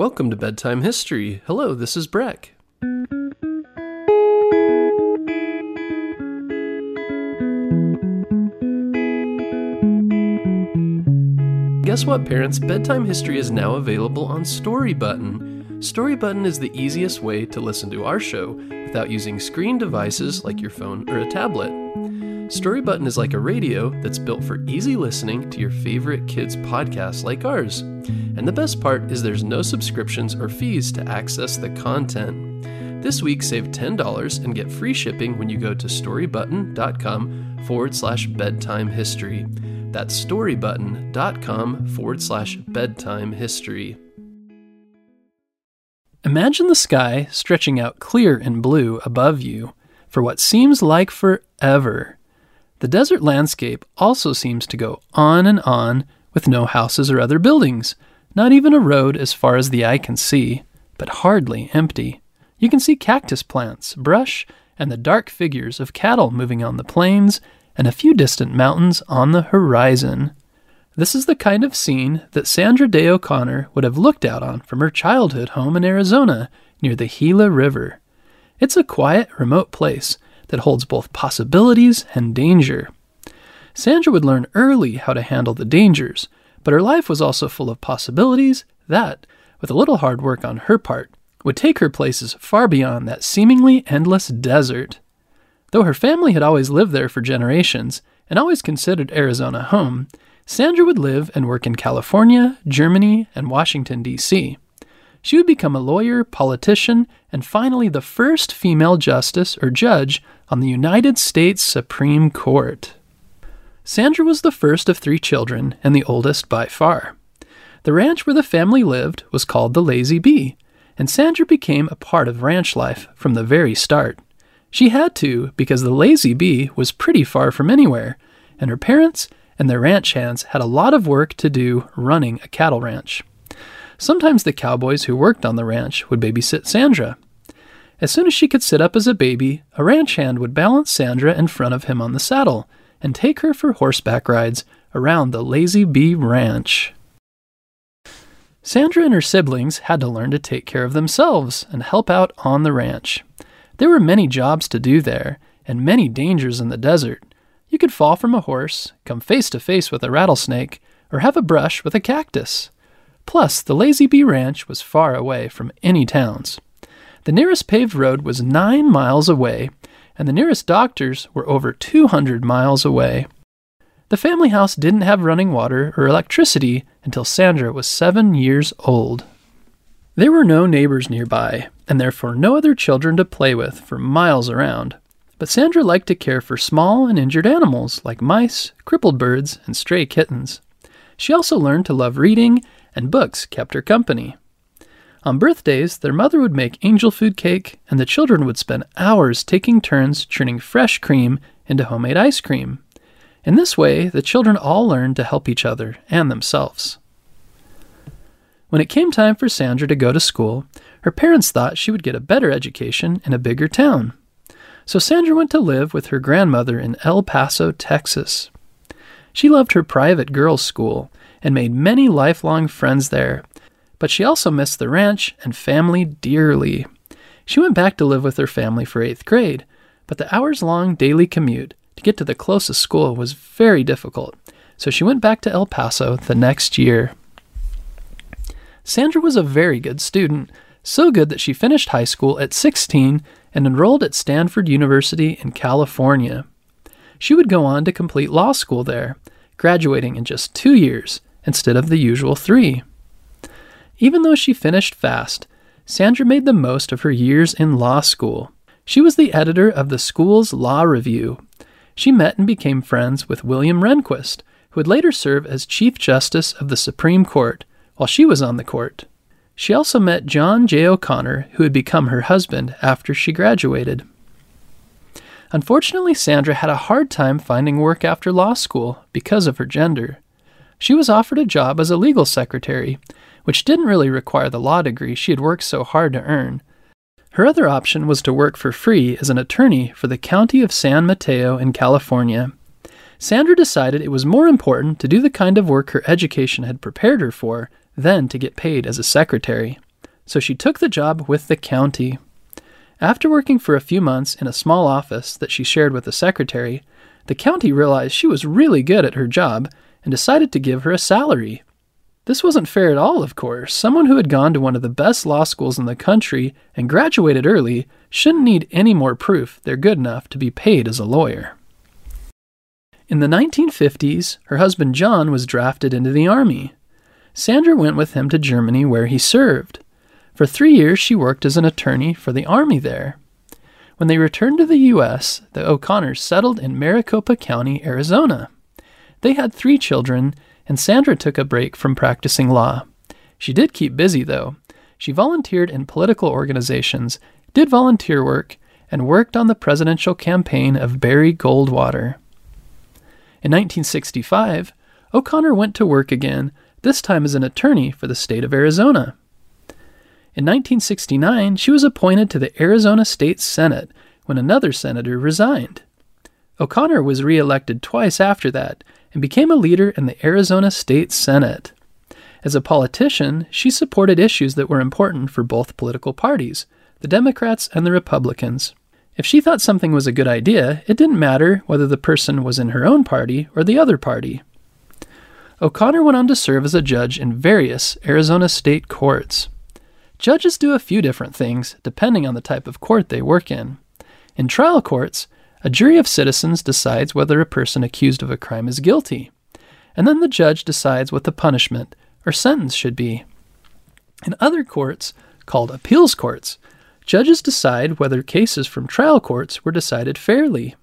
Welcome to Bedtime History. Hello, this is Breck. Guess what, parents? Bedtime History is now available on Story Button. Story Button is the easiest way to listen to our show without using screen devices like your phone or a tablet. Story Button is like a radio that's built for easy listening to your favorite kids' podcasts like ours. And the best part is there's no subscriptions or fees to access the content. This week, save $10 and get free shipping when you go to storybutton.com forward slash bedtime history. That's storybutton.com forward slash bedtime history. Imagine the sky stretching out clear and blue above you for what seems like forever. The desert landscape also seems to go on and on with no houses or other buildings, not even a road as far as the eye can see, but hardly empty. You can see cactus plants, brush, and the dark figures of cattle moving on the plains, and a few distant mountains on the horizon. This is the kind of scene that Sandra Day O'Connor would have looked out on from her childhood home in Arizona near the Gila River. It's a quiet, remote place that holds both possibilities and danger. Sandra would learn early how to handle the dangers, but her life was also full of possibilities that, with a little hard work on her part, would take her places far beyond that seemingly endless desert. Though her family had always lived there for generations and always considered Arizona home, Sandra would live and work in California, Germany, and Washington, D.C. She would become a lawyer, politician, and finally the first female justice or judge on the United States Supreme Court. Sandra was the first of three children and the oldest by far. The ranch where the family lived was called the Lazy B, and Sandra became a part of ranch life from the very start. She had to because the Lazy B was pretty far from anywhere, and her parents and their ranch hands had a lot of work to do running a cattle ranch. Sometimes the cowboys who worked on the ranch would babysit Sandra. As soon as she could sit up as a baby, a ranch hand would balance Sandra in front of him on the saddle and take her for horseback rides around the Lazy B Ranch. Sandra and her siblings had to learn to take care of themselves and help out on the ranch. There were many jobs to do there, and many dangers in the desert. You could fall from a horse, come face to face with a rattlesnake, or have a brush with a cactus. Plus, the Lazy B Ranch was far away from any towns. The nearest paved road was nine miles away, and the nearest doctors were over 200 miles away. The family house didn't have running water or electricity until Sandra was seven years old. There were no neighbors nearby, and therefore no other children to play with for miles around. But Sandra liked to care for small and injured animals like mice, crippled birds, and stray kittens. She also learned to love reading and books kept her company. On birthdays, their mother would make angel food cake, and the children would spend hours taking turns churning fresh cream into homemade ice cream. In this way, the children all learned to help each other and themselves. When it came time for Sandra to go to school, her parents thought she would get a better education in a bigger town. So Sandra went to live with her grandmother in El Paso, Texas. She loved her private girls' school and made many lifelong friends there. But she also missed the ranch and family dearly. She went back to live with her family for eighth grade, but the hours long daily commute to get to the closest school was very difficult, so she went back to El Paso the next year. Sandra was a very good student, so good that she finished high school at 16 and enrolled at Stanford University in California. She would go on to complete law school there, graduating in just two years instead of the usual three. Even though she finished fast, Sandra made the most of her years in law school. She was the editor of the school's law review. She met and became friends with William Rehnquist, who would later serve as Chief Justice of the Supreme Court while she was on the court. She also met John J. O'Connor, who would become her husband after she graduated. Unfortunately, Sandra had a hard time finding work after law school because of her gender she was offered a job as a legal secretary, which didn't really require the law degree she had worked so hard to earn. Her other option was to work for free as an attorney for the county of San Mateo in California. Sandra decided it was more important to do the kind of work her education had prepared her for than to get paid as a secretary. so she took the job with the county. After working for a few months in a small office that she shared with the secretary, the county realized she was really good at her job and decided to give her a salary. This wasn't fair at all, of course. Someone who had gone to one of the best law schools in the country and graduated early shouldn't need any more proof they're good enough to be paid as a lawyer. In the 1950s, her husband John was drafted into the Army. Sandra went with him to Germany where he served. For three years, she worked as an attorney for the Army there. When they returned to the U.S., the O'Connors settled in Maricopa County, Arizona. They had three children, and Sandra took a break from practicing law. She did keep busy, though. She volunteered in political organizations, did volunteer work, and worked on the presidential campaign of Barry Goldwater. In 1965, O'Connor went to work again, this time as an attorney for the state of Arizona. In 1969, she was appointed to the Arizona State Senate when another senator resigned. O'Connor was reelected twice after that and became a leader in the Arizona State Senate. As a politician, she supported issues that were important for both political parties, the Democrats and the Republicans. If she thought something was a good idea, it didn't matter whether the person was in her own party or the other party. O'Connor went on to serve as a judge in various Arizona state courts. Judges do a few different things depending on the type of court they work in. In trial courts, a jury of citizens decides whether a person accused of a crime is guilty, and then the judge decides what the punishment or sentence should be. In other courts, called appeals courts, judges decide whether cases from trial courts were decided fairly.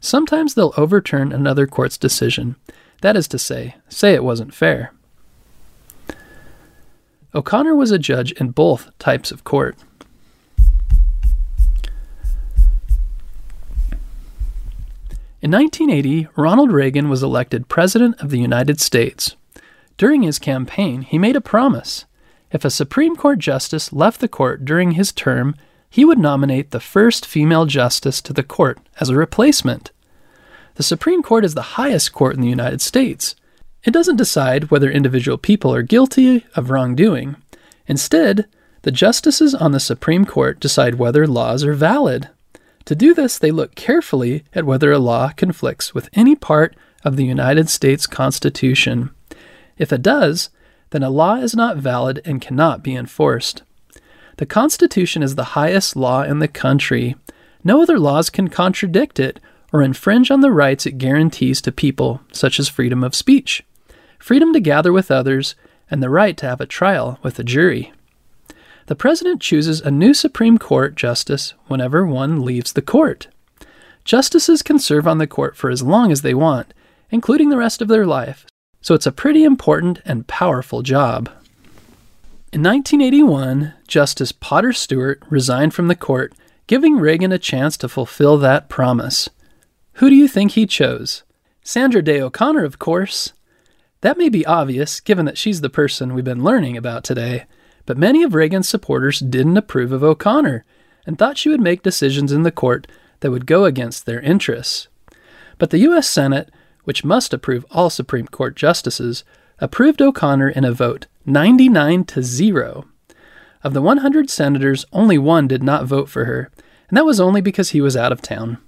Sometimes they'll overturn another court's decision, that is to say, say it wasn't fair. O'Connor was a judge in both types of court. In 1980, Ronald Reagan was elected President of the United States. During his campaign, he made a promise. If a Supreme Court justice left the court during his term, he would nominate the first female justice to the court as a replacement. The Supreme Court is the highest court in the United States. It doesn't decide whether individual people are guilty of wrongdoing. Instead, the justices on the Supreme Court decide whether laws are valid. To do this, they look carefully at whether a law conflicts with any part of the United States Constitution. If it does, then a law is not valid and cannot be enforced. The Constitution is the highest law in the country. No other laws can contradict it or infringe on the rights it guarantees to people, such as freedom of speech, freedom to gather with others, and the right to have a trial with a jury the president chooses a new Supreme Court justice whenever one leaves the court. Justices can serve on the court for as long as they want, including the rest of their life, so it's a pretty important and powerful job. In 1981, Justice Potter Stewart resigned from the court, giving Reagan a chance to fulfill that promise. Who do you think he chose? Sandra Day O'Connor, of course. That may be obvious, given that she's the person we've been learning about today. But many of Reagan's supporters didn't approve of O'Connor and thought she would make decisions in the court that would go against their interests. But the U.S. Senate, which must approve all Supreme Court justices, approved O'Connor in a vote 99 to 0. Of the 100 senators, only one did not vote for her, and that was only because he was out of town.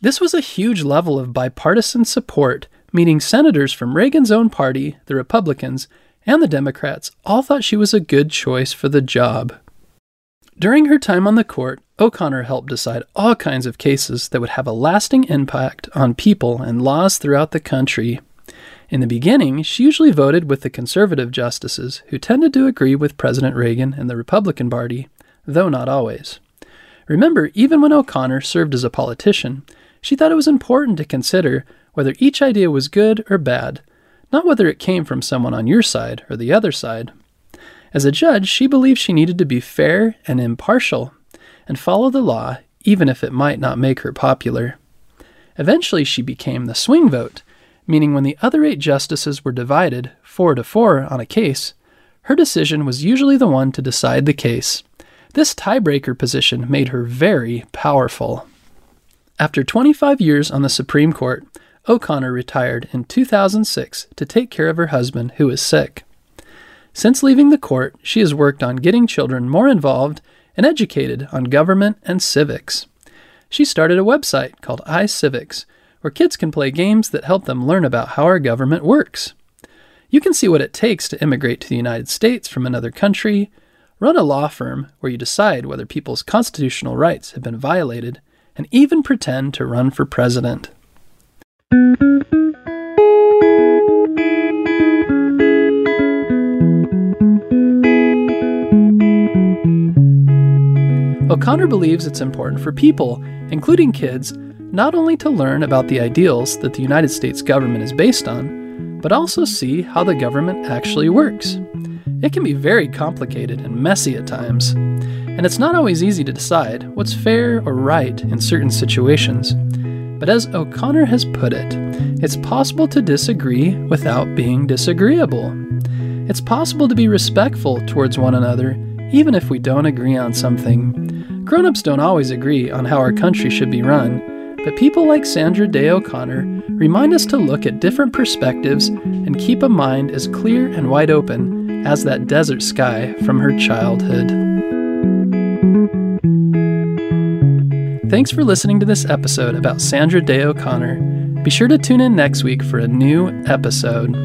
This was a huge level of bipartisan support, meaning senators from Reagan's own party, the Republicans, and the Democrats all thought she was a good choice for the job. During her time on the court, O'Connor helped decide all kinds of cases that would have a lasting impact on people and laws throughout the country. In the beginning, she usually voted with the conservative justices, who tended to agree with President Reagan and the Republican Party, though not always. Remember, even when O'Connor served as a politician, she thought it was important to consider whether each idea was good or bad, not whether it came from someone on your side or the other side. As a judge, she believed she needed to be fair and impartial and follow the law even if it might not make her popular. Eventually, she became the swing vote, meaning when the other eight justices were divided, four to four, on a case, her decision was usually the one to decide the case. This tiebreaker position made her very powerful. After 25 years on the Supreme Court, O'Connor retired in 2006 to take care of her husband, who was sick. Since leaving the court, she has worked on getting children more involved and educated on government and civics. She started a website called iCivics, where kids can play games that help them learn about how our government works. You can see what it takes to immigrate to the United States from another country, run a law firm where you decide whether people's constitutional rights have been violated, and even pretend to run for president. O'Connor believes it's important for people, including kids, not only to learn about the ideals that the United States government is based on, but also see how the government actually works. It can be very complicated and messy at times, and it's not always easy to decide what's fair or right in certain situations. But as O'Connor has put it, it's possible to disagree without being disagreeable. It's possible to be respectful towards one another even if we don't agree on something. Grown ups don't always agree on how our country should be run, but people like Sandra Day O'Connor remind us to look at different perspectives and keep a mind as clear and wide open as that desert sky from her childhood. Thanks for listening to this episode about Sandra Day O'Connor. Be sure to tune in next week for a new episode.